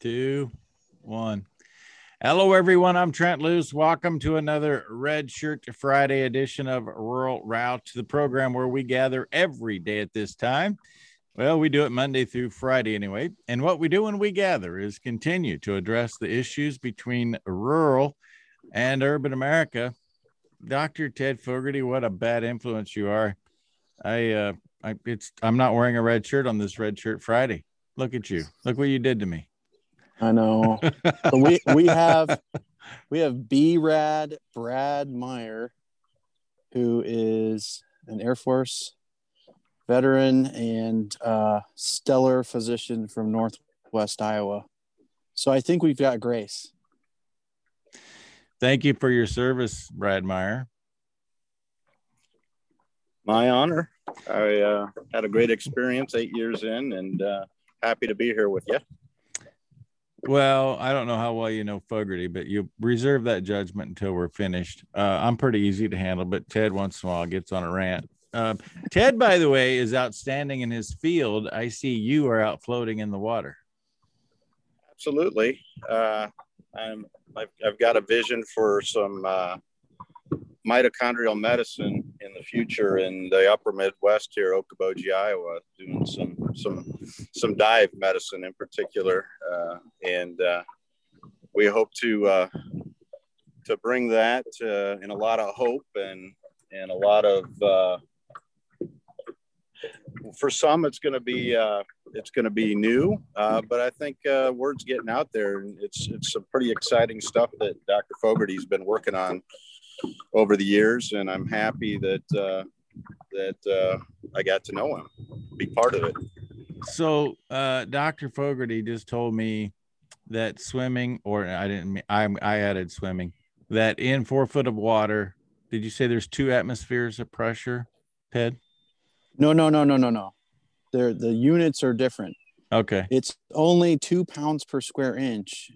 two, one. Hello, everyone. I'm Trent Loos. Welcome to another Red Shirt Friday edition of Rural Route, the program where we gather every day at this time. Well, we do it Monday through Friday anyway. And what we do when we gather is continue to address the issues between rural and urban America. Dr. Ted Fogarty, what a bad influence you are. I, uh, I, it's, I'm not wearing a red shirt on this Red Shirt Friday. Look at you. Look what you did to me. I know. but we we have we have B Rad Brad Meyer, who is an Air Force veteran and uh, stellar physician from Northwest Iowa. So I think we've got Grace. Thank you for your service, Brad Meyer. My honor. I uh, had a great experience eight years in and uh, happy to be here with you. Well, I don't know how well you know Fogarty, but you reserve that judgment until we're finished. Uh, I'm pretty easy to handle, but Ted once in a while gets on a rant. Uh, Ted, by the way, is outstanding in his field. I see you are out floating in the water. Absolutely. Uh, I'm, I've, I've, got a vision for some uh, mitochondrial medicine in the future in the upper Midwest here, Okoboji, Iowa, doing some some some dive medicine in particular, uh, and uh, we hope to uh, to bring that uh, in a lot of hope and and a lot of uh, for some it's going to be uh, it's going to be new, but I think word's getting out there, and it's it's some pretty exciting stuff that Dr. Fogarty's been working on over the years, and I'm happy that uh, that uh, I got to know him, be part of it. So, uh, Dr. Fogarty just told me that swimming, or I didn't, I, I added swimming, that in four foot of water, did you say there's two atmospheres of pressure, Ted? No, no, no, no, no, no. They're, the units are different. Okay. It's only two pounds per square inch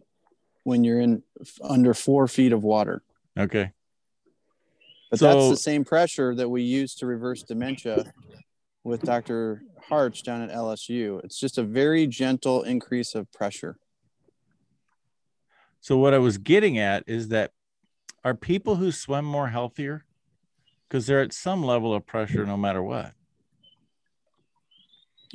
when you're in under four feet of water. Okay. But so, that's the same pressure that we use to reverse dementia with Dr. Harch down at LSU. It's just a very gentle increase of pressure. So what I was getting at is that are people who swim more healthier because they're at some level of pressure no matter what.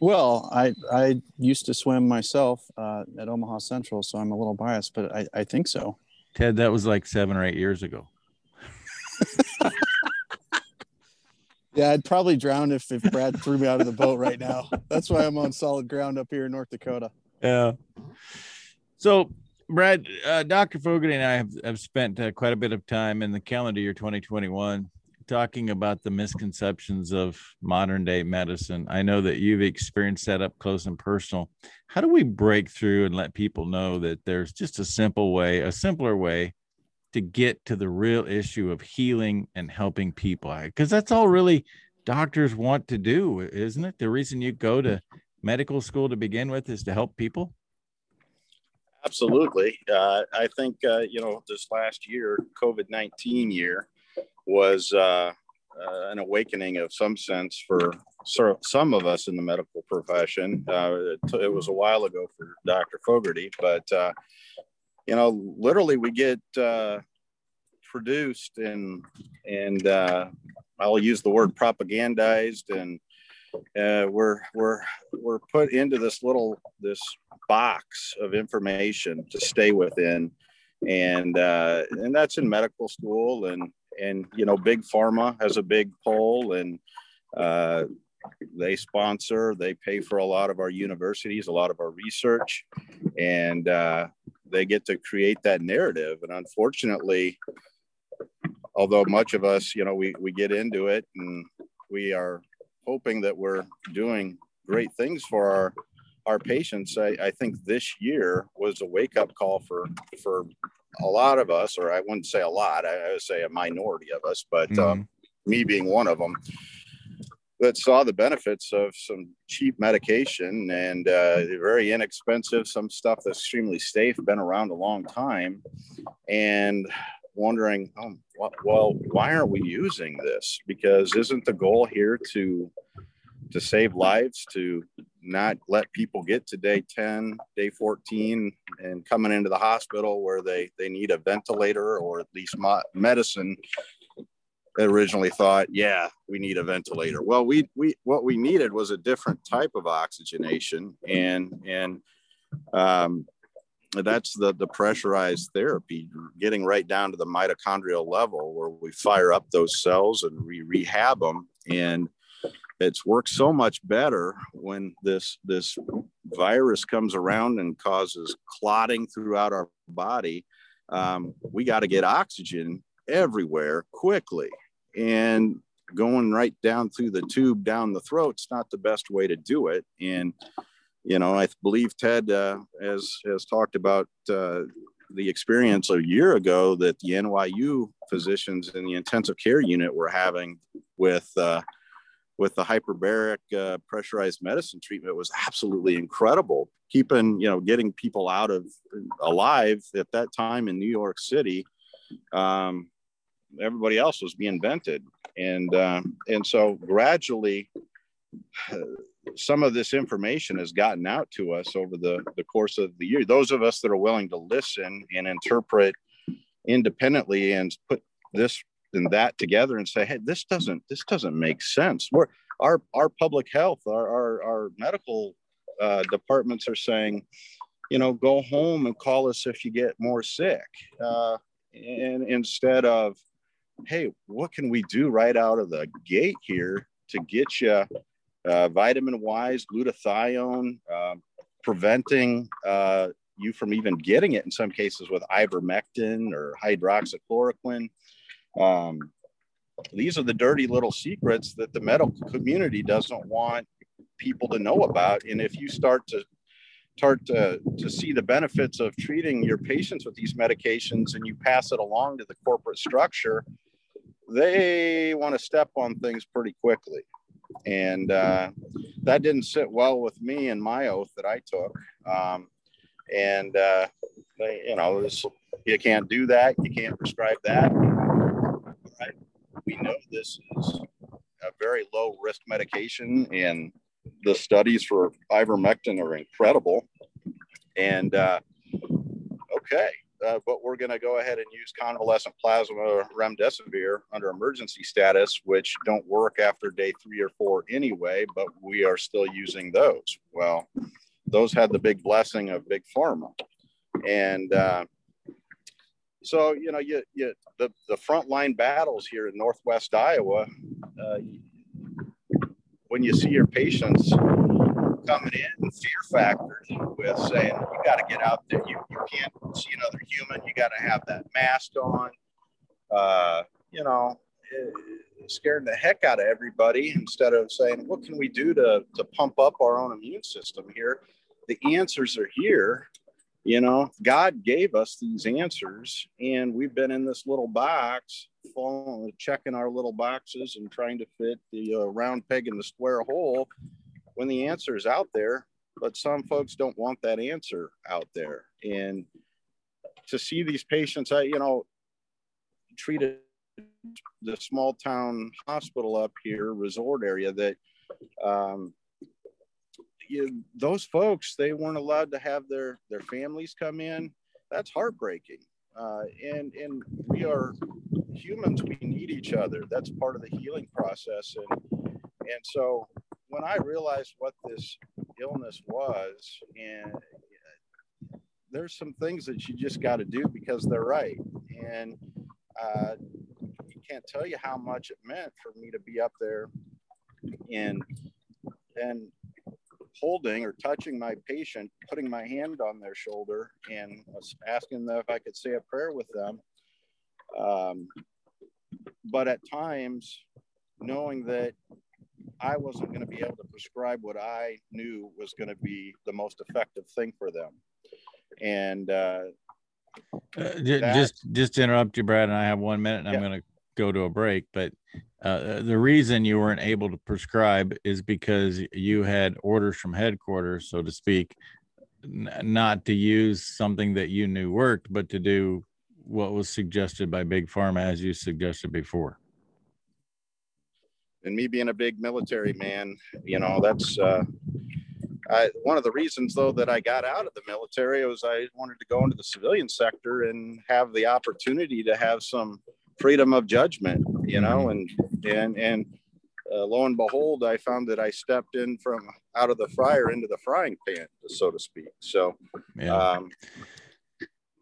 Well, I I used to swim myself uh, at Omaha Central, so I'm a little biased, but I, I think so. Ted, that was like seven or eight years ago. yeah, I'd probably drown if, if Brad threw me out of the boat right now. That's why I'm on solid ground up here in North Dakota. Yeah. So, Brad, uh, Dr. Fogarty and I have, have spent uh, quite a bit of time in the calendar year 2021 talking about the misconceptions of modern day medicine. I know that you've experienced that up close and personal. How do we break through and let people know that there's just a simple way, a simpler way to get to the real issue of healing and helping people because that's all really doctors want to do isn't it? The reason you go to medical school to begin with is to help people? Absolutely. Uh, i think uh, you know this last year covid-19 year was uh, uh an awakening of some sense for some of us in the medical profession. Uh, it, it, was a while ago for dr fogarty but uh, you know, literally we get uh, produced and and uh, I'll use the word propagandized and uh, we're we're we're put into this little this box of information to stay within. And uh, and that's in medical school and and you know big pharma has a big pull and uh, they sponsor they pay for a lot of our universities a lot of our research and uh, they get to create that narrative. And unfortunately, although much of us, you know, we, we get into it and we are hoping that we're doing great things for our our patients. I, I think this year was a wake up call for for a lot of us, or I wouldn't say a lot, I, I would say a minority of us, but mm-hmm. um, me being one of them that saw the benefits of some cheap medication and uh, very inexpensive, some stuff that's extremely safe, been around a long time, and wondering, oh, well, why aren't we using this? Because isn't the goal here to to save lives, to not let people get to day 10, day 14, and coming into the hospital where they, they need a ventilator or at least medicine originally thought, yeah, we need a ventilator. Well, we, we what we needed was a different type of oxygenation, and and um, that's the the pressurized therapy, getting right down to the mitochondrial level where we fire up those cells and we rehab them, and it's worked so much better when this this virus comes around and causes clotting throughout our body. Um, we got to get oxygen everywhere quickly and going right down through the tube down the throat's not the best way to do it. And you know i believe ted uh, has has talked about uh, the experience a year ago that the nyu physicians in the intensive care unit were having with uh, with the hyperbaric uh, pressurized medicine treatment was absolutely incredible. Keeping you know getting people out of alive at that time in new york city um, everybody else was being vented. And uh, and so gradually some of this information has gotten out to us over the, the course of the year. Those of us that are willing to listen and interpret independently and put this and that together and say hey this doesn't this doesn't make sense. We're our our public health our our, our medical uh, departments are saying you know go home and call us if you get more sick. Uh, and instead of hey, what can we do right out of the gate here to get you uh, vitamin wise, glutathione, uh, preventing uh, you from even getting it in some cases with ivermectin or hydroxychloroquine. Um, these are the dirty little secrets that the medical community doesn't want people to know about. And if you start to start to, to see the benefits of treating your patients with these medications and you pass it along to the corporate structure, they want to step on things pretty quickly. And uh, that didn't sit well with me and my oath that I took. Um, and, uh, they, you know, this, you can't do that. You can't prescribe that. We know this is a very low risk medication, and the studies for ivermectin are incredible. And uh, okay, uh, but we're going to go ahead and use convalescent plasma remdesivir under emergency status, which don't work after day three or four anyway, but we are still using those. Well, those had the big blessing of big pharma. And uh, so, you know, you, you, the, the frontline battles here in Northwest Iowa, uh, when you see your patients coming in fear factors with saying you got to get out there. You, you can't see another human. You got to have that mask on. Uh, you know scaring the heck out of everybody instead of saying what can we do to, to pump up our own immune system here? The answers are here. You know god gave us these answers and we've been in this little box following, checking our little boxes and trying to fit the uh, round peg in the square hole when the answer is out there, but some folks don't want that answer out there. And to see these patients, I, you know, treated the small town hospital up here, resort area that, um, you, those folks, they weren't allowed to have their, their families come in. That's heartbreaking. Uh, and, and we are humans, we need each other. That's part of the healing process. And, and so when I realized what this illness was, and there's some things that you just got to do because they're right. And uh, you can't tell you how much it meant for me to be up there and and holding or touching my patient, putting my hand on their shoulder, and asking them if I could say a prayer with them. Um, but at times, knowing that I wasn't going to be able to prescribe what I knew was going to be the most effective thing for them. And uh, uh, just just to interrupt you, Brad, and I have one minute, and yeah. I'm going to go to a break. But uh, the reason you weren't able to prescribe is because you had orders from headquarters, so to speak, n- not to use something that you knew worked, but to do what was suggested by Big Pharma, as you suggested before and me being a big military man, you know, that's uh, I, one of the reasons though that I got out of the military was I wanted to go into the civilian sector and have the opportunity to have some freedom of judgment, you know, mm-hmm. and and and uh, lo and behold, I found that I stepped in from out of the fryer into the frying pan, so to speak. So, yeah. um,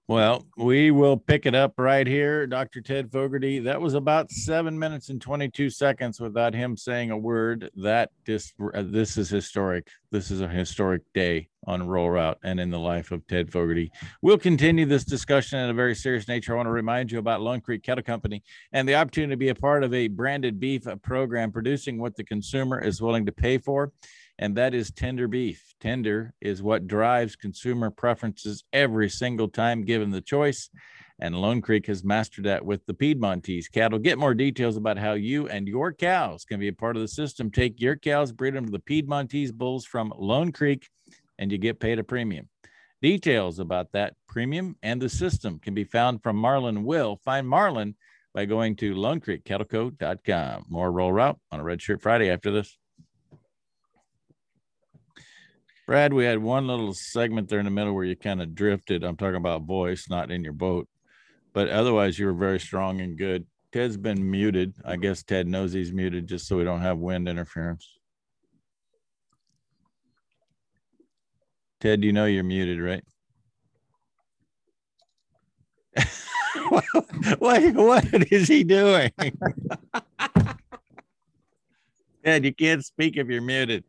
well, we will pick it up right here, Dr. Ted Fogarty. That was about seven minutes and 22 seconds without him saying a word. That this uh, this is historic. This is a historic day on Rural Route and in the life of Ted Fogarty. We'll continue this discussion in a very serious nature. I want to remind you about Lone Creek Cattle Company and the opportunity to be a part of a branded beef program producing what the consumer is willing to pay for and that is tender beef. Tender is what drives consumer preferences every single time given the choice. And Lone Creek has mastered that with the Piedmontese cattle. Get more details about how you and your cows can be a part of the system. Take your cows, breed them to the Piedmontese bulls from Lone Creek, and you get paid a premium. Details about that premium and the system can be found from Marlon Will. Find Marlon by going to lonecreekcattleco.com. More Rural Route on a Red Shirt Friday after this. Brad, we had one little segment there in the middle where you kind of drifted. I'm talking about voice, not in your boat, but otherwise you were very strong and good. Ted's been muted. I guess Ted knows he's muted just so we don't have wind interference. Ted, you know you're muted, right? what, what is he doing? Ted, you can't speak if you're muted.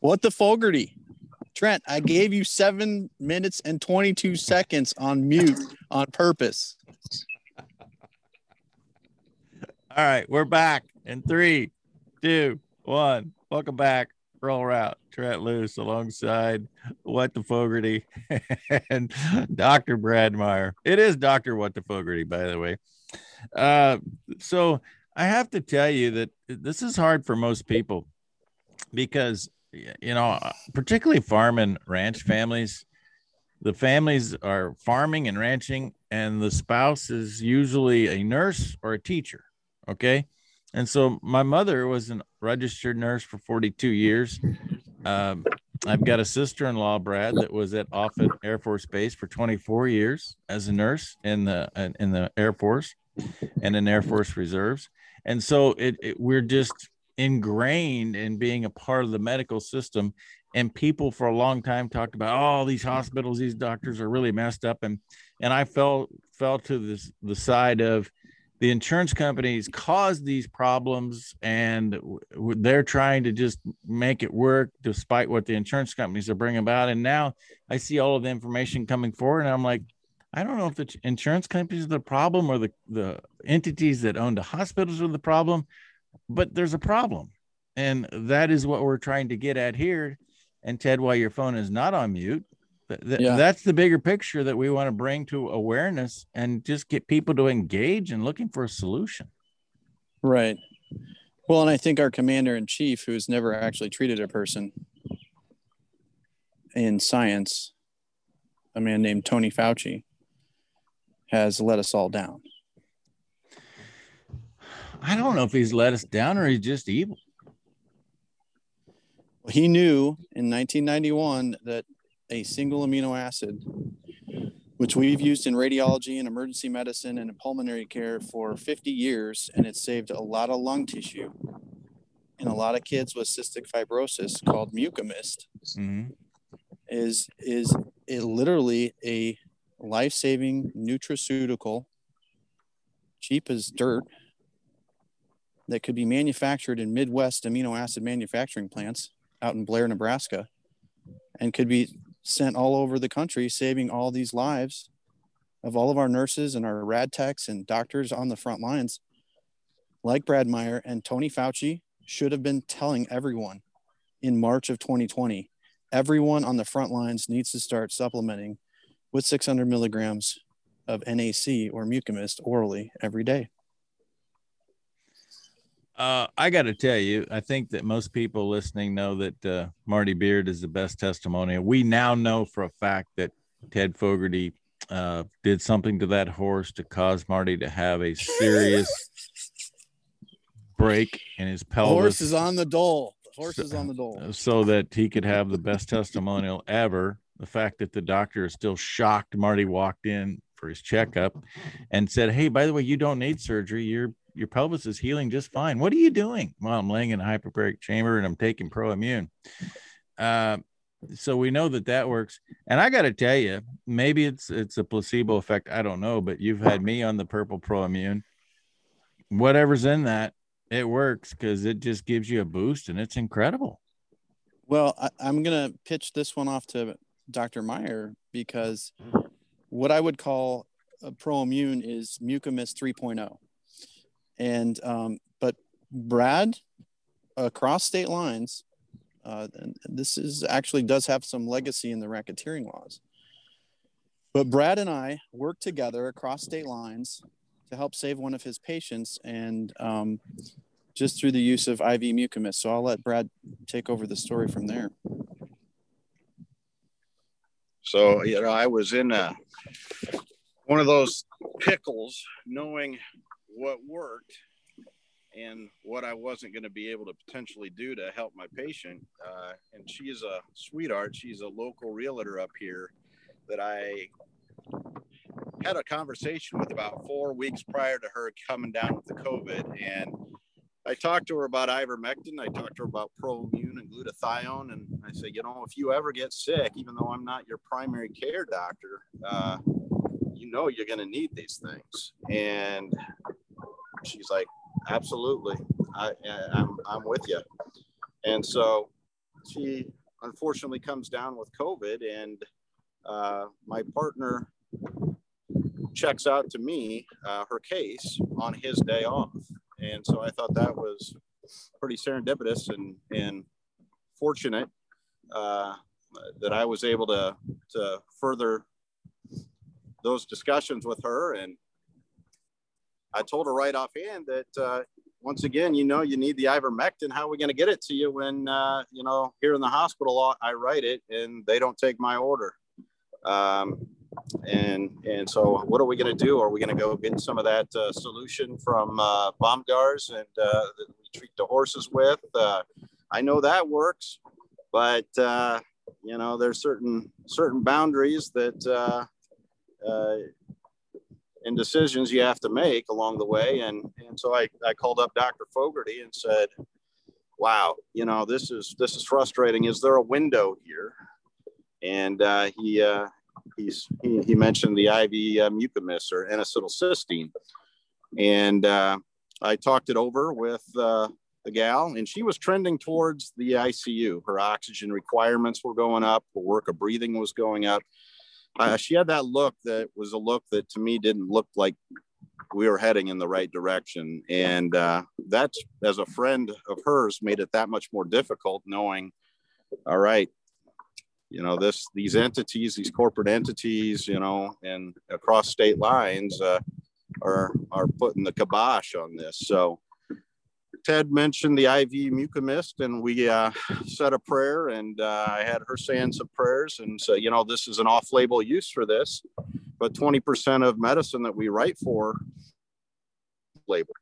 What the Fogarty? Trent, I gave you seven minutes and 22 seconds on mute on purpose. All right, we're back in three, two, one. Welcome back. Rural Route. Trent Loos alongside What the Fogarty and Dr. Brad Meyer. It is Dr. What the Fogarty, by the way. Uh, so I have to tell you that this is hard for most people because you know, uh, particularly farm and ranch families, the families are farming and ranching, and the spouse is usually a nurse or a teacher. Okay. And so my mother was a registered nurse for 42 years. Um, I've got a sister in law, Brad, that was at Offutt Air Force Base for 24 years as a nurse in the in the Air Force and in Air Force Reserves. And so it, it we're just ingrained in being a part of the medical system. And people for a long time talked about oh these hospitals these doctors are really messed up. And and i fell fell to this the side of the insurance companies caused these problems and they're trying to just make it work despite what the insurance companies are bringing about. And now i see all of the information coming forward and i'm like i don't know if the insurance companies are the problem or the, the entities that own the hospitals are the problem but there's a problem. And that is what we're trying to get at here. And Ted, while your phone is not on mute, th- yeah. that's the bigger picture that we want to bring to awareness and just get people to engage and looking for a solution. Right. Well, and I think our commander in chief, who's never actually treated a person in science, a man named Tony Fauci, has let us all down. I don't know if he's let us down or he's just evil. He knew in 1991 that a single amino acid, which we've used in radiology and emergency medicine and in pulmonary care for 50 years, and it saved a lot of lung tissue in a lot of kids with cystic fibrosis called Mucomyst, mm-hmm. is is it literally a life-saving nutraceutical, cheap as dirt, that could be manufactured in Midwest amino acid manufacturing plants out in Blair, Nebraska, and could be sent all over the country, saving all these lives of all of our nurses and our rad techs and doctors on the front lines, like Brad Meyer and Tony Fauci, should have been telling everyone in March of 2020. Everyone on the front lines needs to start supplementing with 600 milligrams of NAC or Mucomyst orally every day. Uh, I got to tell you, I think that most people listening know that uh, Marty Beard is the best testimonial. We now know for a fact that Ted Fogarty uh, did something to that horse to cause Marty to have a serious break in his The pelvis. horse is on the dole. The horse So- is on the dole. so that he could have the best testimonial ever. The fact that the doctor is still shocked Marty walked in for his checkup and said, Hey, by the way, you don't need surgery. Your your pelvis is healing just fine. What are you doing? Well, I'm laying in a hyperbaric chamber and I'm taking ProImmune. Uh, so we know that that works. And I got to tell you, maybe it's it's a placebo effect. I don't know, but you've had me on the purple ProImmune. Whatever's in that, it works because it just gives you a boost and it's incredible. Well, I, I'm to pitch this one off to Dr. Meyer because what I would call a ProImmune is Mucomyst 3.0. And, um, but Brad, across state lines, uh, this is actually does have some legacy in the racketeering laws. But Brad and I worked together across state lines to help save one of his patients and um, just through the use of IV Mucomyst. So I'll let Brad take over the story from there. So, you know, I was in a, one of those pickles knowing what worked and what I wasn't going to be able to potentially do to help my patient. Uh, and she's a sweetheart. She's a local realtor up here that I had a conversation with about four weeks prior to her coming down with the COVID. And I talked to her about ivermectin. I talked to her about ProImmune and glutathione. And I said, you know, if you ever get sick, even though I'm not your primary care doctor, uh, you know you're going to need these things. And she's like, absolutely. I, I'm, I'm with you. And so she unfortunately comes down with COVID, and uh, my partner checks out to me uh, her case on his day off. And so I thought that was pretty serendipitous and, and fortunate uh, that I was able to, to further those discussions with her. And I told her right offhand that uh, once again, you know, you need the ivermectin. How are we going to get it to you when, uh, you know, here in the hospital, I write it and they don't take my order. Um, and and so what are we going to do? Are we going to go get some of that uh, solution from uh, Bomgaars and uh, that we treat the horses with? Uh, I know that works, but uh, you know there's certain certain boundaries that and decisions you have to make along the way. And and so I I called up Dr. Fogarty and said, "Wow, you know this is this is frustrating. Is there a window here?" And uh, he uh, he's he, he mentioned the IV uh, or N-acetylcysteine, and uh, I talked it over with uh, the gal, and she was trending towards the ICU. Her oxygen requirements were going up. Her work of breathing was going up. Uh, she had that look that was a look that to me didn't look like we were heading in the right direction, and uh, that, as a friend of hers, made it that much more difficult knowing. All right, you know this these entities these corporate entities you know and across state lines uh, are are putting the kibosh on this so ted mentioned the iv mucomyst and we uh, said a prayer and uh, i had her saying some prayers and so you know this is an off-label use for this but 20% of medicine that we write for label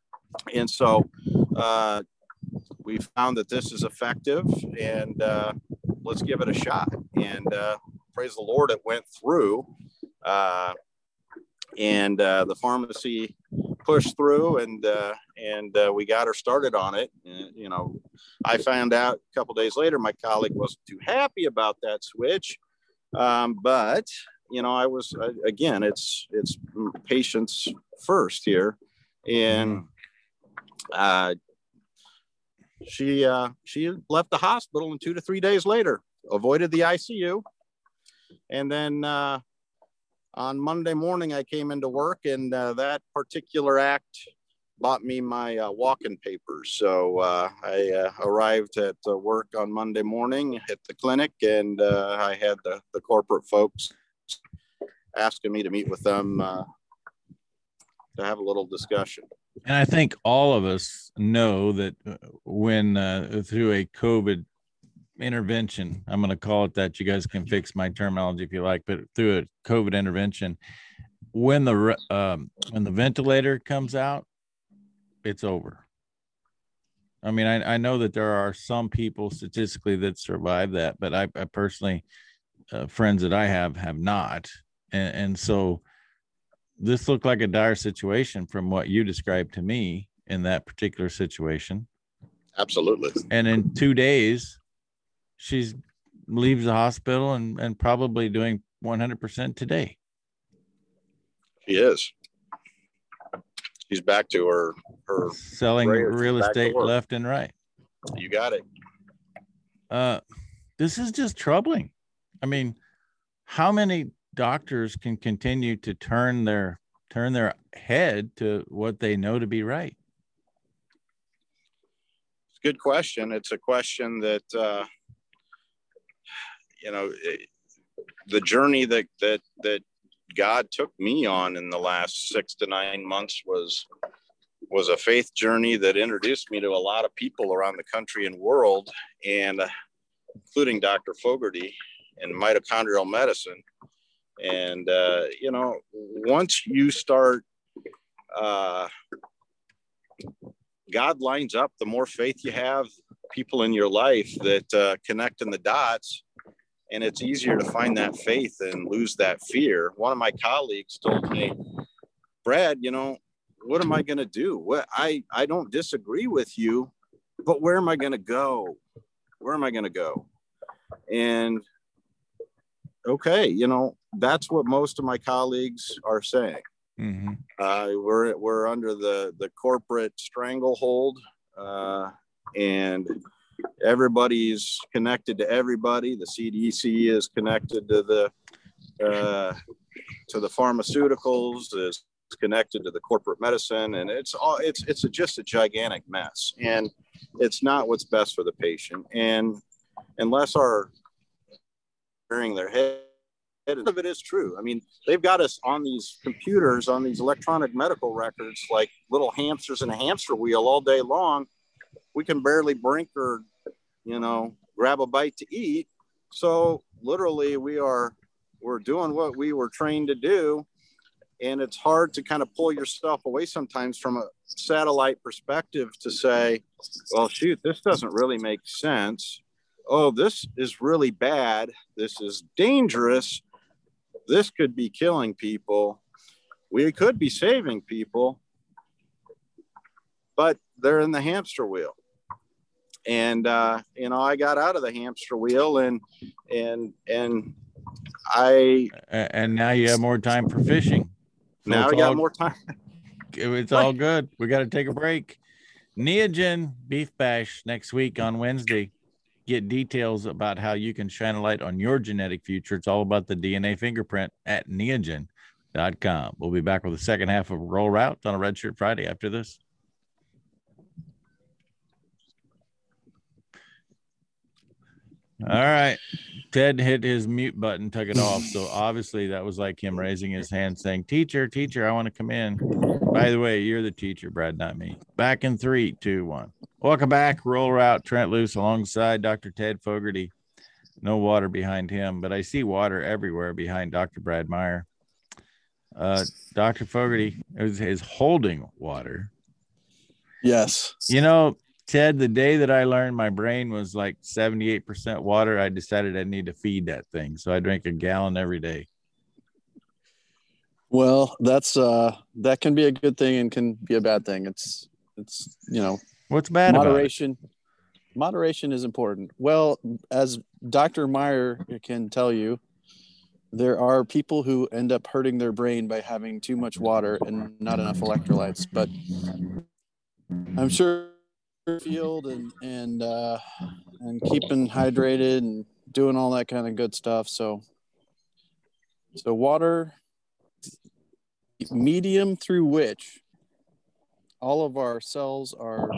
and so uh, we found that this is effective and uh, let's give it a shot. And uh, praise the Lord, it went through. Uh, and the pharmacy pushed through and uh, and uh, we got her started on it. And, you know, I found out a couple days later my colleague wasn't too happy about that switch. Um, but you know, I was again, it's it's patients first here. And uh, she uh, she left the hospital and two to three days later avoided the ICU. And then uh, on Monday morning, I came into work, and uh, that particular act bought me my uh, walk-in papers. So uh, I uh, arrived at uh, work on Monday morning, at the clinic, and uh, I had the, the corporate folks asking me to meet with them to have a little discussion. And I think all of us know that when through a COVID intervention, I'm going to call it that. You guys can fix my terminology if you like, but through a COVID intervention, when the um, when the ventilator comes out, it's over. I mean, I, I know that there are some people statistically that survive that, but I, I personally, uh, friends that I have have not, and, and so this looked like a dire situation from what you described to me in that particular situation. Absolutely. And in two days, she's leaves the hospital and, and probably doing 100% today. She is. She's back to her her selling real estate left and right. You got it. Uh, this is just troubling. I mean, how many doctors can continue to turn their turn their head to what they know to be right? It's a good question. It's a question that uh, you know the journey that that that God took me on in the last six to nine months was was a faith journey that introduced me to a lot of people around the country and world, and including Dr. Fogarty and mitochondrial medicine. And uh, you know, once you start, uh, God lines up. The more faith you have, people in your life that uh, connect in the dots, and it's easier to find that faith and lose that fear. One of my colleagues told me, Brad, you know, what am I going to do? What I I don't disagree with you, but where am I going to go? Where am I going to go? And okay, you know, that's what most of my colleagues are saying. Mm-hmm. Uh, we're we're under the the corporate stranglehold, uh, and everybody's connected to everybody. The CDC is connected to the uh, to the pharmaceuticals, is connected to the corporate medicine, and it's all it's it's a, just a gigantic mess, and it's not what's best for the patient. And unless our hearing their head of it is true. I mean, they've got us on these computers, on these electronic medical records, like little hamsters in a hamster wheel all day long, we can barely brink or, you know, grab a bite to eat. So literally, we are we're doing what we were trained to do, and it's hard to kind of pull yourself away sometimes from a satellite perspective to say, well, shoot, this doesn't really make sense. Oh, this is really bad. This is dangerous. This could be killing people. We could be saving people, but they're in the hamster wheel and uh, you know I got out of the hamster wheel and and and I and now you have more time for fishing. So now I got all, more time. it's all good. We got to take a break. Neogen Beef Bash next week on Wednesday. Get details about how you can shine a light on your genetic future. It's all about the DNA fingerprint at neogen.com. We'll be back with the second half of Rural Route on a Red Shirt Friday after this. All right. Ted hit his mute button, took it off. So obviously that was like him raising his hand saying, Teacher, teacher, I want to come in. By the way, you're the teacher, Brad, not me. Back in three, two, one. Welcome back. Rural Route, Trent Loos alongside Dr. Ted Fogarty. No water behind him, but I see water everywhere behind Dr. Brad Meyer. Uh, Dr. Fogarty is, is holding water. Yes. You know, Ted, the day that I learned my brain was like 78% water, I decided I need to feed that thing. So I drink a gallon every day. Well, that's uh that can be a good thing and can be a bad thing. It's it's you know what's bad moderation moderation is important. Well, as Dr. Meyer can tell you, there are people who end up hurting their brain by having too much water and not enough electrolytes, but I'm sure field and and uh, and keeping hydrated and doing all that kind of good stuff. So so water medium through which all of our cells are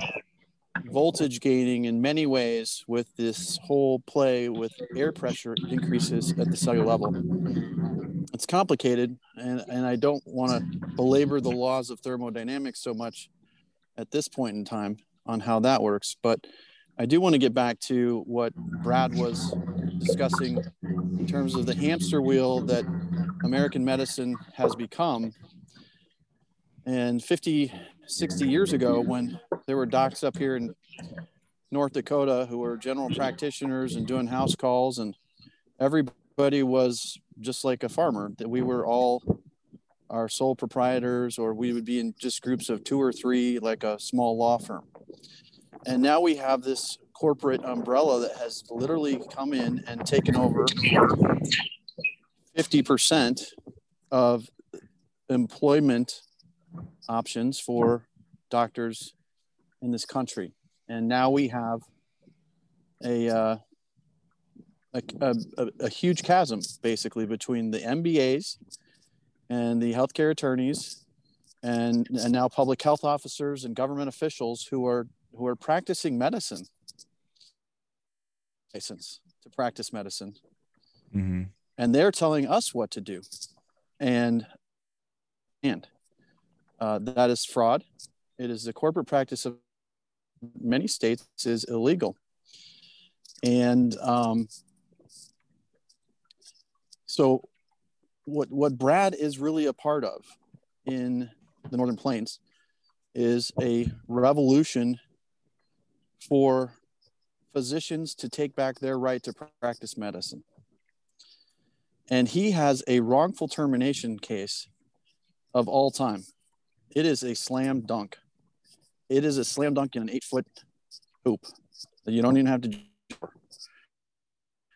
voltage gaining in many ways with this whole play with air pressure increases at the cellular level. It's complicated, and, and I don't want to belabor the laws of thermodynamics so much at this point in time on how that works. But I do want to get back to what Brad was discussing in terms of the hamster wheel that American medicine has become. And 50, 60 years ago, when there were docs up here in North Dakota who were general practitioners and doing house calls, and everybody was just like a farmer. That we were all our sole proprietors, or we would be in just groups of two or three, like a small law firm. And now we have this corporate umbrella that has literally come in and taken over 50% of employment options for doctors in this country. And now we have a, uh, a, a, a, huge chasm basically between the MBAs and the healthcare attorneys and, and now public health officers and government officials who are who are practicing medicine. License to practice medicine. Mm-hmm. and they're telling us what to do. And and uh, that is fraud. It is the corporate practice of many states is illegal. And um, so what what brad is really a part of in the northern plains is a revolution for physicians to take back their right to practice medicine. And he has a wrongful termination case of all time. It is a slam dunk. It is a slam dunk in an eight foot hoop that you don't even have to.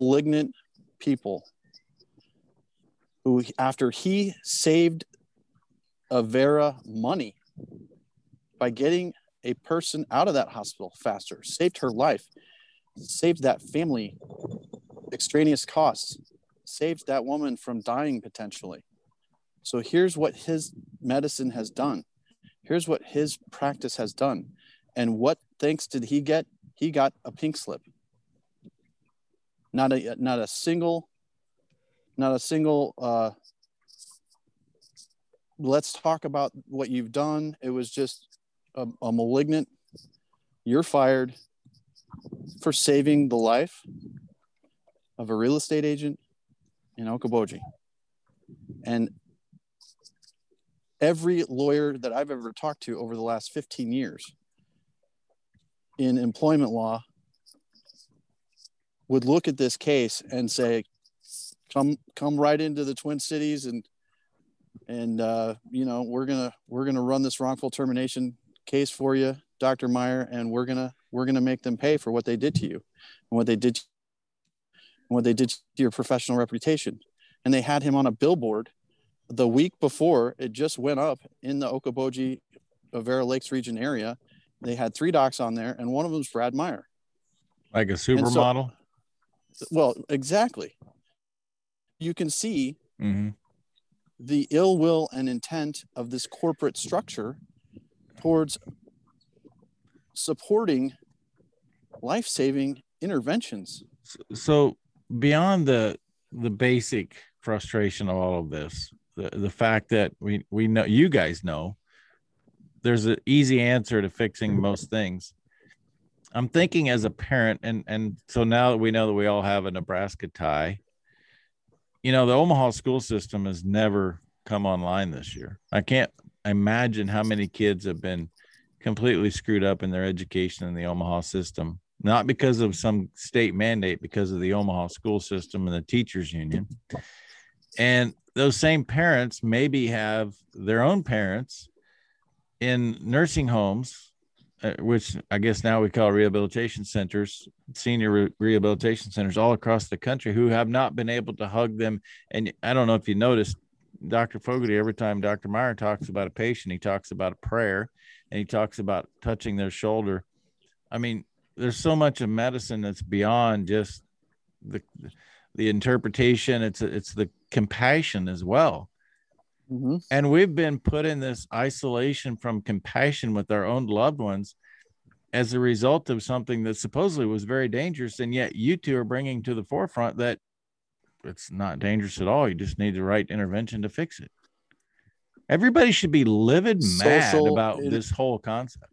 Malignant people who, after he saved Avera money by getting a person out of that hospital faster, saved her life, saved that family extraneous costs, saved that woman from dying potentially. So here's what his medicine has done. Here's what his practice has done. And what thanks did he get? He got a pink slip. Not a not a single, not a single uh let's talk about what you've done. It was just a, a malignant, you're fired for saving the life of a real estate agent in Okoboji. And every lawyer that I've ever talked to over the last 15 years in employment law would look at this case and say, come come right into the Twin Cities and and uh, you know we're gonna we're gonna run this wrongful termination case for you, Dr. Meyer, and we're gonna we're gonna make them pay for what they did to you and what they did and what they did to your professional reputation. And they had him on a billboard the week before it just went up in the Okoboji Avera Lakes region area. They had three docs on there, and one of them was Brad Meyer. Like a supermodel? So, well, exactly. You can see mm-hmm. The ill will and intent of this corporate structure towards supporting life-saving interventions. So beyond the the basic frustration of all of this, the, the fact that we we know you guys know there's an easy answer to fixing most things. I'm thinking as a parent, and and so now that we know that we all have a Nebraska tie, you know, the Omaha school system has never come online this year. I can't imagine how many kids have been completely screwed up in their education in the Omaha system, not because of some state mandate, because of the Omaha school system and the teachers union. And those same parents maybe have their own parents in nursing homes, Uh, which I guess now we call rehabilitation centers, senior re- rehabilitation centers all across the country who have not been able to hug them. And I don't know if you noticed, Dr. Fogarty, every time Dr. Meyer talks about a patient, he talks about a prayer and he talks about touching their shoulder. I mean, there's so much of medicine that's beyond just the the interpretation. It's it's the compassion as well. Mm-hmm. And we've been put in this isolation from compassion with our own loved ones as a result of something that supposedly was very dangerous. And yet you two are bringing to the forefront that it's not dangerous at all. You just need the right intervention to fix it. Everybody should be livid mad Social, about it, this whole concept.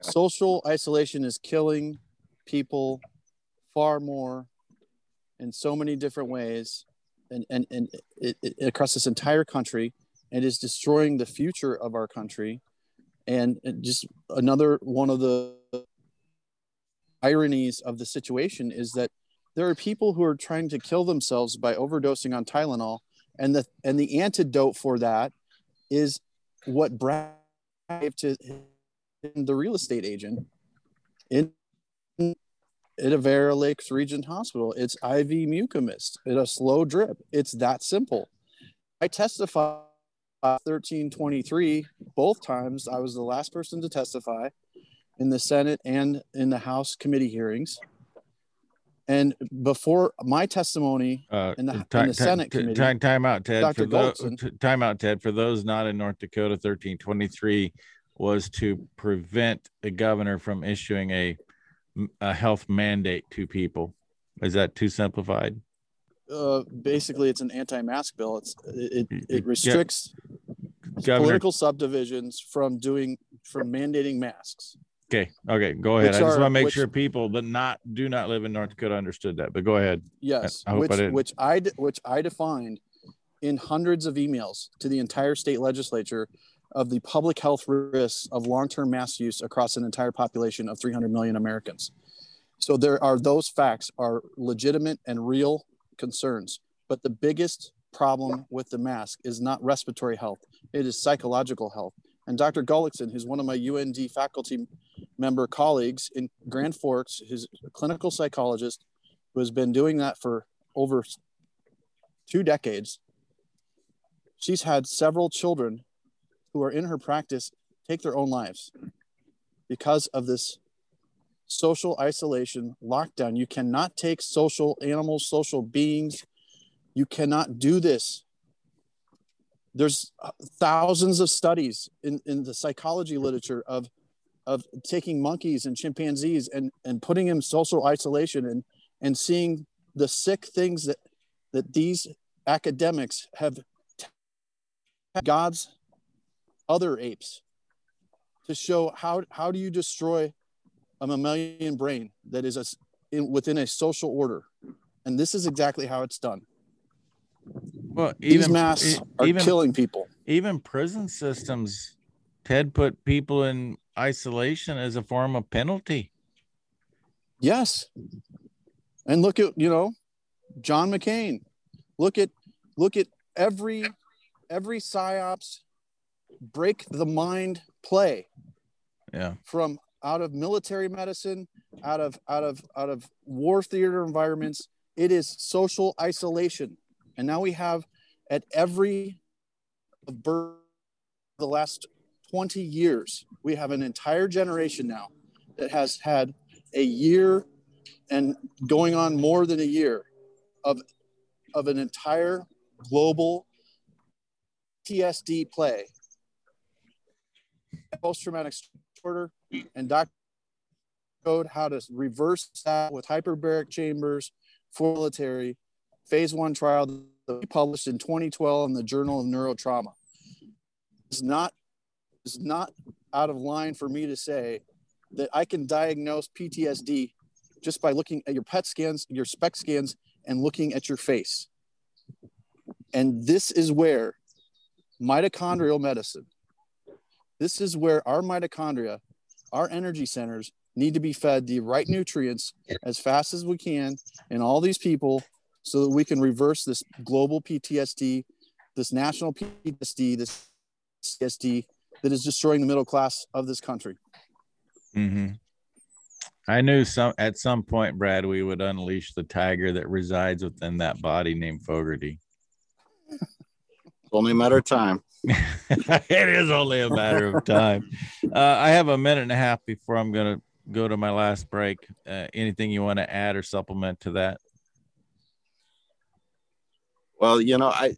Social isolation is killing people far more in so many different ways and, and, and it, it, across this entire country and is destroying the future of our country. And just another one of the ironies of the situation is that there are people who are trying to kill themselves by overdosing on Tylenol, and the and the antidote for that is what Brad gave to the real estate agent in at Avera Lakes Region Hospital. It's IV mucomyst in a slow drip. It's that simple. I testified 1323 both times. I was the last person to testify in the Senate and in the House committee hearings. And before my testimony uh, in, the, in the Senate committee, time, time out, Ted. Dr. For those, time out, Ted. For those not in North Dakota, 1323 was to prevent the governor from issuing a, a health mandate to people. Is that too simplified? Uh, basically, it's an anti-mask bill. It's it, it restricts yeah. political subdivisions from doing from mandating masks. Okay. Okay. Go ahead. Which I just are, want to make which, sure people that not do not live in North Dakota understood that. But go ahead. Yes. I, I which I which I which I defined in hundreds of emails to the entire state legislature of the public health risks of long-term mass use across an entire population of 300 million Americans. So there are those facts are legitimate and real concerns. But the biggest problem with the mask is not respiratory health; it is psychological health. And Dr. Gullikson, who's one of my UND faculty member colleagues in Grand Forks, who's a clinical psychologist who has been doing that for over two decades. She's had several children who are in her practice take their own lives because of this social isolation lockdown. You cannot take social animals, social beings. You cannot do this there's uh, thousands of studies in, in the psychology literature of of taking monkeys and chimpanzees and and putting them social isolation and and seeing the sick things that that these academics have god's other apes to show how how do you destroy a mammalian brain that is a, in, within a social order and this is exactly how it's done well, even, these masks are even, killing people. Even prison systems, Ted put people in isolation as a form of penalty. Yes, and look at you know, John McCain. Look at look at every every psyops break the mind play. Yeah. From out of military medicine, out of out of out of war theater environments, it is social isolation. And now we have at every birth the last 20 years, we have an entire generation now that has had a year and going on more than a year of, of an entire global TSD play, post traumatic disorder, and Dr. Code how to reverse that with hyperbaric chambers for military phase one trial that we published in 2012 in the Journal of Neurotrauma. It's not, it's not out of line for me to say that I can diagnose PTSD just by looking at your PET scans, your SPECT scans, and looking at your face. And this is where mitochondrial medicine, this is where our mitochondria, our energy centers, need to be fed the right nutrients as fast as we can in all these people so that we can reverse this global PTSD, this national PTSD, this PTSD that is destroying the middle class of this country. Mm-hmm. I knew some at some point, Brad, we would unleash the tiger that resides within that body named Fogarty. only a matter of time. It is only a matter of time. Uh, I have a minute and a half before I'm going to go to my last break. Uh, anything you want to add or supplement to that? Well, you know, I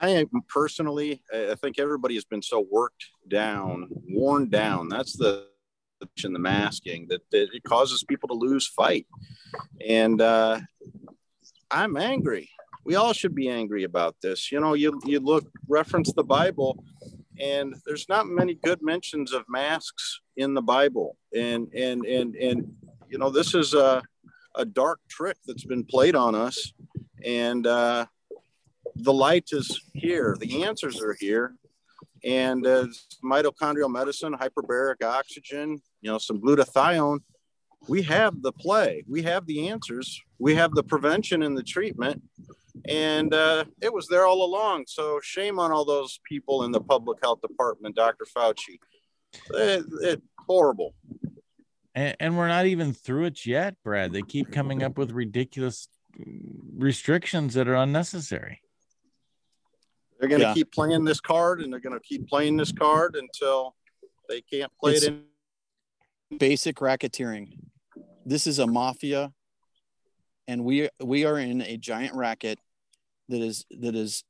I personally, I think everybody has been so worked down, worn down. That's the in the masking that, that it causes people to lose fight, and uh, I'm angry. We all should be angry about this. You know, you you look reference the Bible, and there's not many good mentions of masks in the Bible, and and and and you know, this is a a dark trick that's been played on us. And uh, the light is here. The answers are here. And uh, mitochondrial medicine, hyperbaric oxygen, you know, some glutathione. We have the play, we have the answers, we have the prevention and the treatment, and uh, it was there all along. So shame on all those people in the public health department, Dr. Fauci. It, it horrible. And, and we're not even through it yet, Brad. They keep coming up with ridiculous restrictions that are unnecessary. They're going to yeah. keep playing this card and they're going to keep playing this card until they can't play it's it in basic racketeering. This is a mafia and we we are in a giant racket that is that is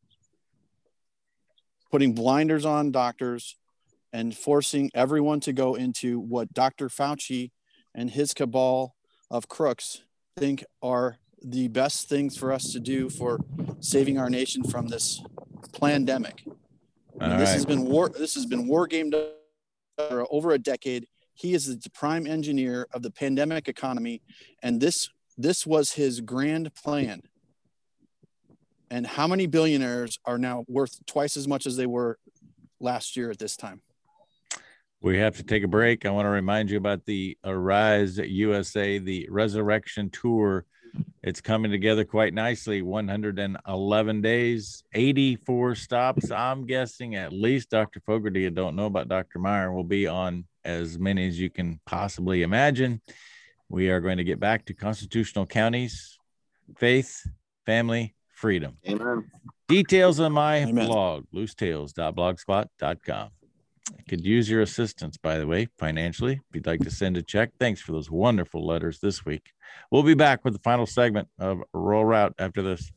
putting blinders on doctors and forcing everyone to go into what Dr. Fauci and his cabal of crooks think are the best things for us to do for saving our nation from this pandemic. this has been war. This has been war gamed for over a decade. He is the prime engineer of the pandemic economy, and this this was his grand plan. And how many billionaires are now worth twice as much as they were last year at this time? We have to take a break. I want to remind you about the Arise USA, the Resurrection Tour it's coming together quite nicely 111 days 84 stops i'm guessing at least dr fogarty i don't know about dr meyer will be on as many as you can possibly imagine we are going to get back to constitutional counties faith family freedom amen details on my Amen. blog loostales.blogspot.com I could use your assistance, by the way, financially. If you'd like to send a check, thanks for those wonderful letters this week. We'll be back with the final segment of Rural Route after this.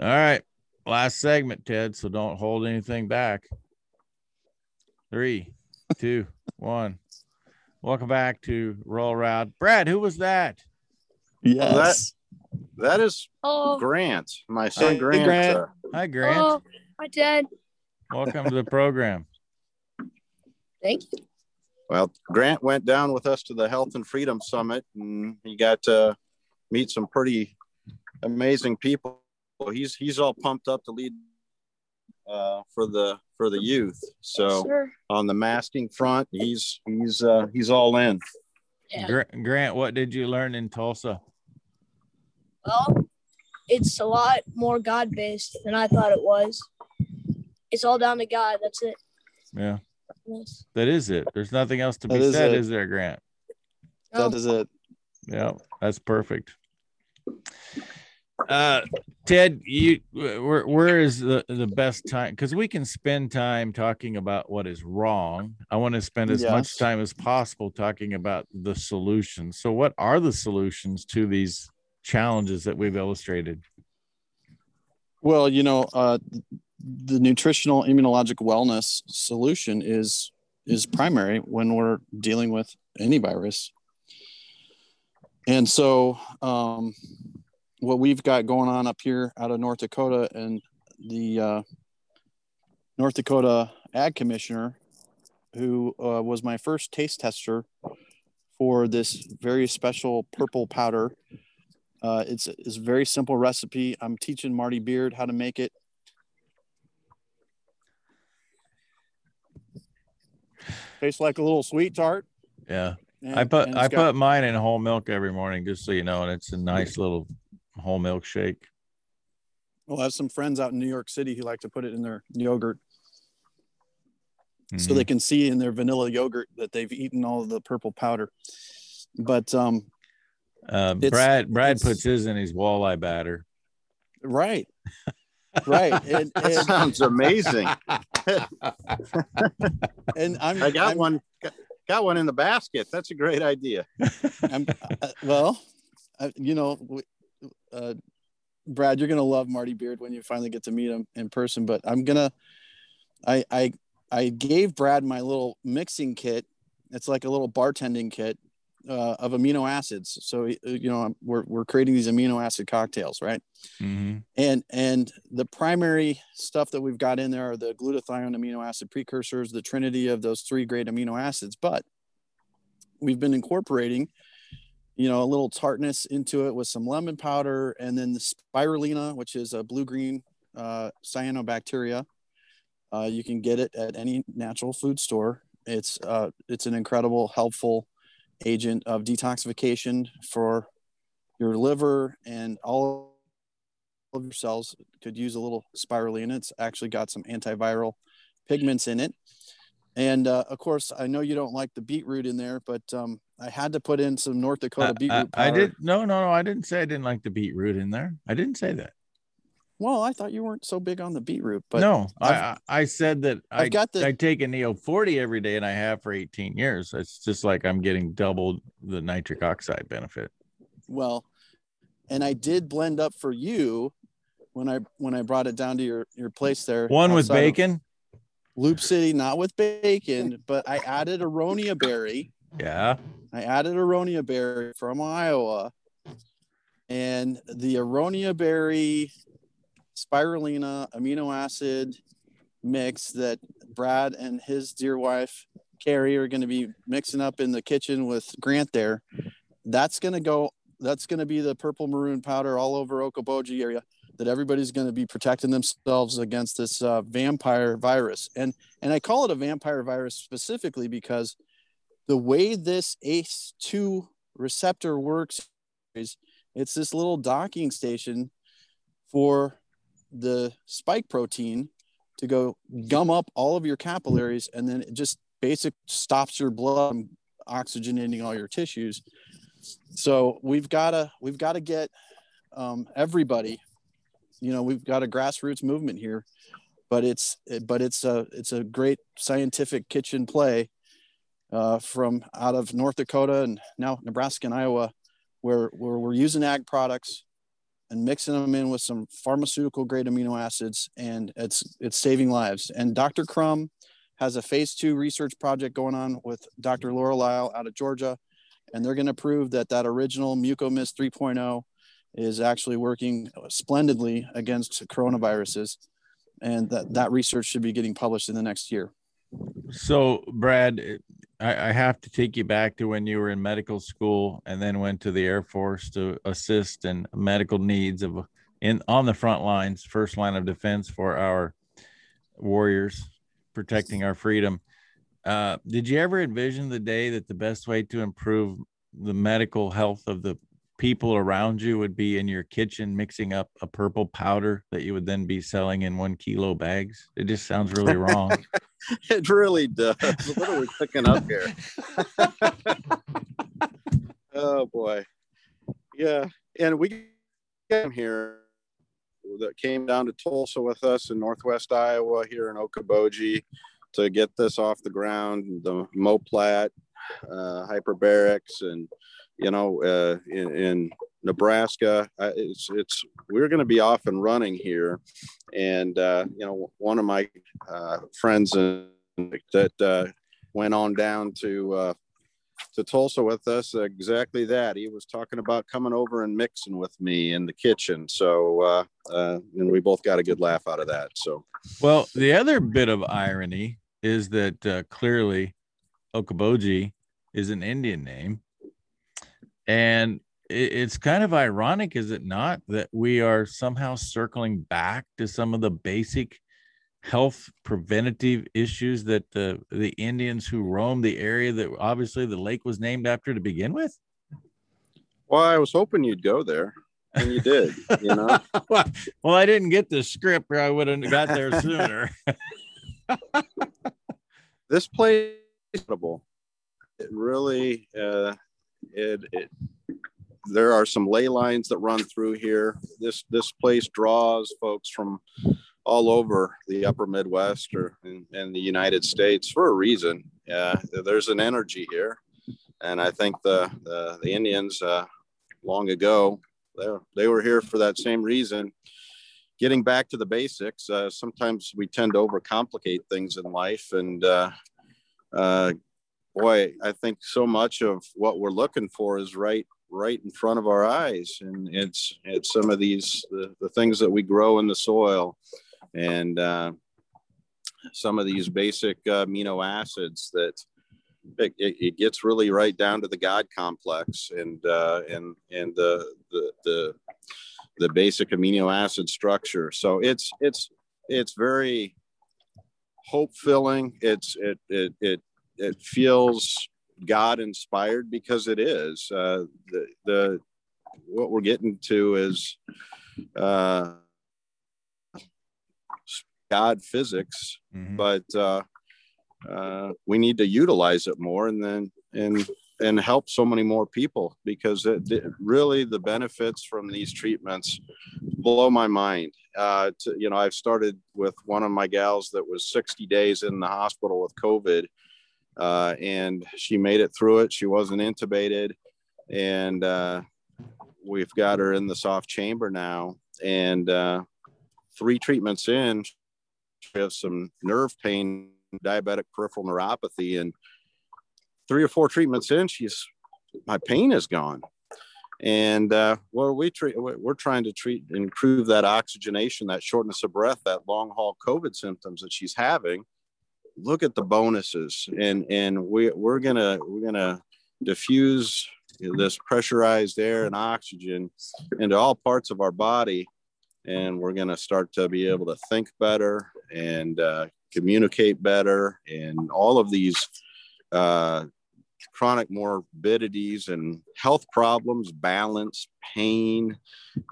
All right, last segment, Ted. So don't hold anything back. Three, two, one. Welcome back to Rural Route. Brad, who was that? Yes. That is oh. Grant, my son hey, Grant. Grant. Uh, Hi, Grant. Oh, hi, Dad. Welcome to the program. Thank you. Well, Grant went down with us to the Health and Freedom Summit, and he got to meet some pretty amazing people. He's he's all pumped up to lead uh, for the for the youth. So sure. on the masking front, he's he's uh, he's all in. Yeah. Grant, what did you learn in Tulsa? Well, it's a lot more God based than I thought it was. It's all down to God. That's it. Yeah. Yes. That is it. There's nothing else to that be is said, it. is there, Grant? That is it. Yeah, that's perfect. Uh, Ted, you where where is the the best time? Because we can spend time talking about what is wrong. I want to spend as yes. much time as possible talking about the solutions. So, what are the solutions to these challenges that we've illustrated? Well, you know, uh, the nutritional immunologic wellness solution is is primary when we're dealing with any virus. And so, um, what we've got going on up here out of North Dakota and the uh, North Dakota Ag Commissioner, who uh, was my first taste tester for this very special purple powder uh, it's, it's a very simple recipe. I'm teaching Marty Beard how to make it. Tastes like a little sweet tart. Yeah. And, I put I got, put mine in whole milk every morning, just so you know, and it's a nice little whole milk shake. Well, I have some friends out in New York City who like to put it in their yogurt. Mm-hmm. So they can see in their vanilla yogurt that they've eaten all of the purple powder. But um, uh, Brad Brad puts his in his walleye batter. Right. Right. And, that and, sounds amazing. and I'm, I got I'm, one. Got one in the basket. That's a great idea. I'm, uh, well, uh, you know, uh, Brad, you're gonna love Marty Beard when you finally get to meet him in person. But I'm gonna, I I I gave Brad my little mixing kit. It's like a little bartending kit uh, of amino acids. So uh, you know we're we're creating these amino acid cocktails, right? Mm-hmm. And and the primary stuff that we've got in there are the glutathione amino acid precursors, the trinity of those three great amino acids. But we've been incorporating you know, a little tartness into it with some lemon powder, and then the spirulina, which is a blue green uh, cyanobacteria. Uh, you can get it at any natural food store. It's uh, it's an incredible, helpful agent of detoxification for your liver and all of your cells. Could use a little spirulina. It's actually got some antiviral pigments in it. And uh, of course, I know you don't like the beetroot in there, but um, I had to put in some North Dakota beetroot. I, I, I did no, no, no. I didn't say I didn't like the beetroot in there. I didn't say that. Well, I thought you weren't so big on the beetroot, but no, I I said that I've I got the I take a Neo 40 every day and I have for 18 years. It's just like I'm getting double the nitric oxide benefit. well, and I did blend up for you when I when I brought it down to your your place there. One with outside of bacon. Loup City, not with bacon, but I added aronia berry. Yeah. I added aronia berry from Iowa, and the aronia berry spirulina amino acid mix that Brad and his dear wife Carrie are going to be mixing up in the kitchen with Grant there. That's going to go. That's going to be the purple maroon powder all over Okoboji area that everybody's going to be protecting themselves against this uh, vampire virus. And and I call it a vampire virus specifically because the way this ACE2 receptor works is it's this little docking station for the spike protein to go gum up all of your capillaries and then it just basic stops your blood from oxygenating all your tissues so we've got to we've got to get um, everybody you know we've got a grassroots movement here but it's but it's a it's a great scientific kitchen play uh, from out of North Dakota and now Nebraska and Iowa, where, where we're using ag products and mixing them in with some pharmaceutical grade amino acids, and it's it's saving lives. And Dr. Crum has a phase two research project going on with Dr. Laura Lyle out of Georgia, and they're going to prove that that original Mucomyst 3.0 is actually working splendidly against coronaviruses, and that that research should be getting published in the next year. So, Brad, I, I have to take you back to when you were in medical school and then went to the Air Force to assist in medical needs of in on the front lines, first line of defense for our warriors protecting our freedom. Uh, did you ever envision the day that the best way to improve the medical health of the people around you would be in your kitchen mixing up a purple powder that you would then be selling in one kilo bags? It just sounds really wrong. it really does. What are we picking up here? oh boy, yeah, and we came here that came down to Tulsa with us in Northwest Iowa here in Okoboji to get this off the ground. The Moplat, uh, hyperbarics, and you know, uh, in, in Nebraska, uh, it's it's we're going to be off and running here, and uh, you know, one of my uh, friends that uh, went on down to uh, to Tulsa with us, exactly that. He was talking about coming over and mixing with me in the kitchen. So, uh, uh, and we both got a good laugh out of that. So, Well, the other bit of irony is that uh, clearly Okoboji is an Indian name. And it, it's kind of ironic, is it not, that we are somehow circling back to some of the basic health preventative issues that the, the Indians who roamed the area that obviously the lake was named after to begin with? well, I was hoping you'd go there, and you did. You know, well, I didn't get the script or I would have got there sooner. this place. It really, uh, it, it there are some ley lines that run through here. This this place draws folks from all over the upper Midwest or in, in the United States for a reason. Yeah, there's an energy here, and I think the the, the Indians uh, long ago they, they were here for that same reason. Getting back to the basics, uh, sometimes we tend to overcomplicate things in life, and uh, uh, boy, I think so much of what we're looking for is right right in front of our eyes, and it's it's some of these the, the things that we grow in the soil, and uh, some of these basic uh, amino acids that it, it, it, gets really right down to the God complex and uh, and and the, the the the basic amino acid structure. So it's it's it's very hope filling. It's it it it it feels God inspired because it is. Uh, the the what we're getting to is uh, God physics, mm-hmm. but uh, uh, we need to utilize it more and then and and help so many more people because it, it really the benefits from these treatments blow my mind. Uh, to, you know, I've started with one of my gals that was 60 days in the hospital with COVID, uh, and she made it through it. She wasn't intubated, and uh, we've got her in the soft chamber now. And uh, three treatments in, she has some nerve pain diabetic peripheral neuropathy and three or four treatments in she's my pain is gone and uh, we treat we're trying to treat and improve that oxygenation that shortness of breath that long haul covid symptoms that she's having look at the bonuses and and we, we're gonna we're gonna diffuse this pressurized air and oxygen into all parts of our body and we're going to start to be able to think better and uh, communicate better, and all of these uh, chronic morbidities and health problems, balance, pain,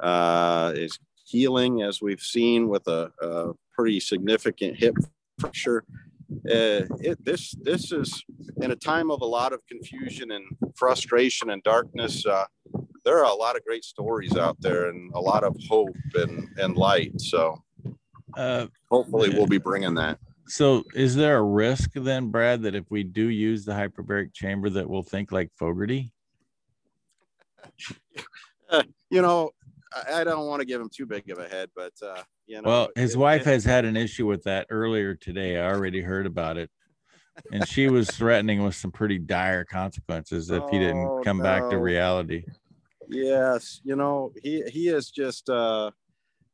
uh, is healing, as we've seen with a, a pretty significant hip fracture. Uh, it, this this is in a time of a lot of confusion and frustration and darkness. Uh, there are a lot of great stories out there and a lot of hope and, and light. So uh, hopefully we'll be bringing that. So is there a risk then, Brad, that if we do use the hyperbaric chamber that we'll think like Fogarty? Uh, you know, I, I don't want to give him too big of a head, but uh, you know. Well, his it, wife it, has had an issue with that earlier today. I already heard about it. And she was threatening with some pretty dire consequences if he didn't oh, come no. back to reality. Yes, you know, he he is just uh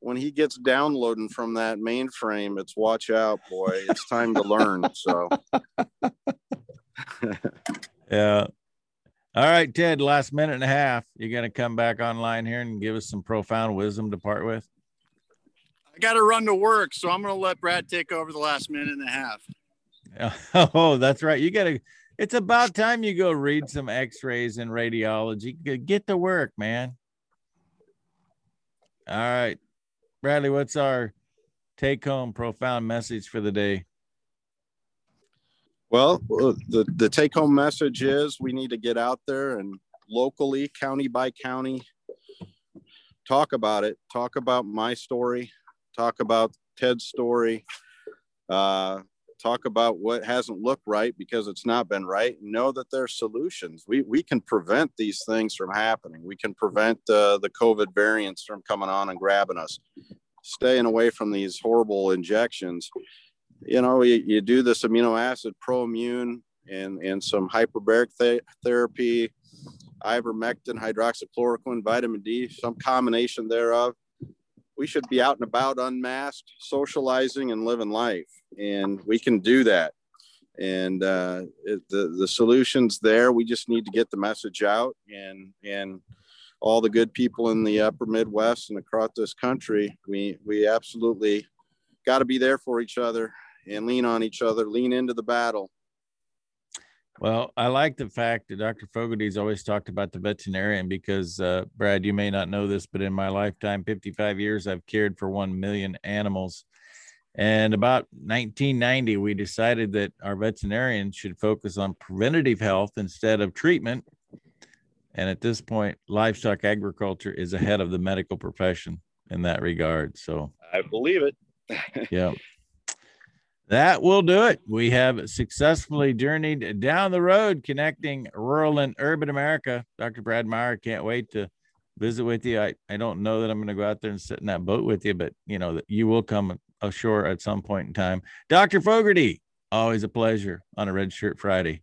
when he gets downloading from that mainframe, it's watch out, boy. It's time to learn. So yeah. All right, Ted, last minute and a half. You're gonna come back online here and give us some profound wisdom to part with. I gotta run to work, so I'm gonna let Brad take over the last minute and a half. Oh, that's right. You gotta it's about time you go read some x-rays and radiology. Get to work, man. All right. Bradley, what's our take home profound message for the day? Well, uh, the, the take home message is we need to get out there and locally, county by county, talk about it. Talk about my story, talk about Ted's story, uh, talk about what hasn't looked right because it's not been right. Know that there's solutions. We, we can prevent these things from happening. We can prevent uh, the covid variants from coming on and grabbing us. Staying away from these horrible injections. You know you, you do this amino acid proimmune and and some hyperbaric th- therapy ivermectin hydroxychloroquine vitamin d some combination thereof we should be out and about unmasked socializing and living life and we can do that and uh, it, the the solutions there. We just need to get the message out, and and all the good people in the Upper Midwest and across this country, we we absolutely got to be there for each other and lean on each other, lean into the battle. Well, I like the fact that Dr. Fogarty's always talked about the veterinarian because, uh, Brad, you may not know this, but in my lifetime, 55 years, I've cared for 1 million animals. And about 1990, we decided that our veterinarians should focus on preventative health instead of treatment. And at this point, livestock agriculture is ahead of the medical profession in that regard. So I believe it. yeah. That will do it. We have successfully journeyed down the road connecting rural and urban America. Dr. Brad Meyer, can't wait to visit with you. I, I don't know that I'm going to go out there and sit in that boat with you, but you know that you will come ashore at some point in time. Dr. Fogarty, always a pleasure on a Red Shirt Friday.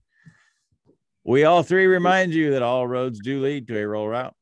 We all three remind you that all roads do lead to a Rural Route.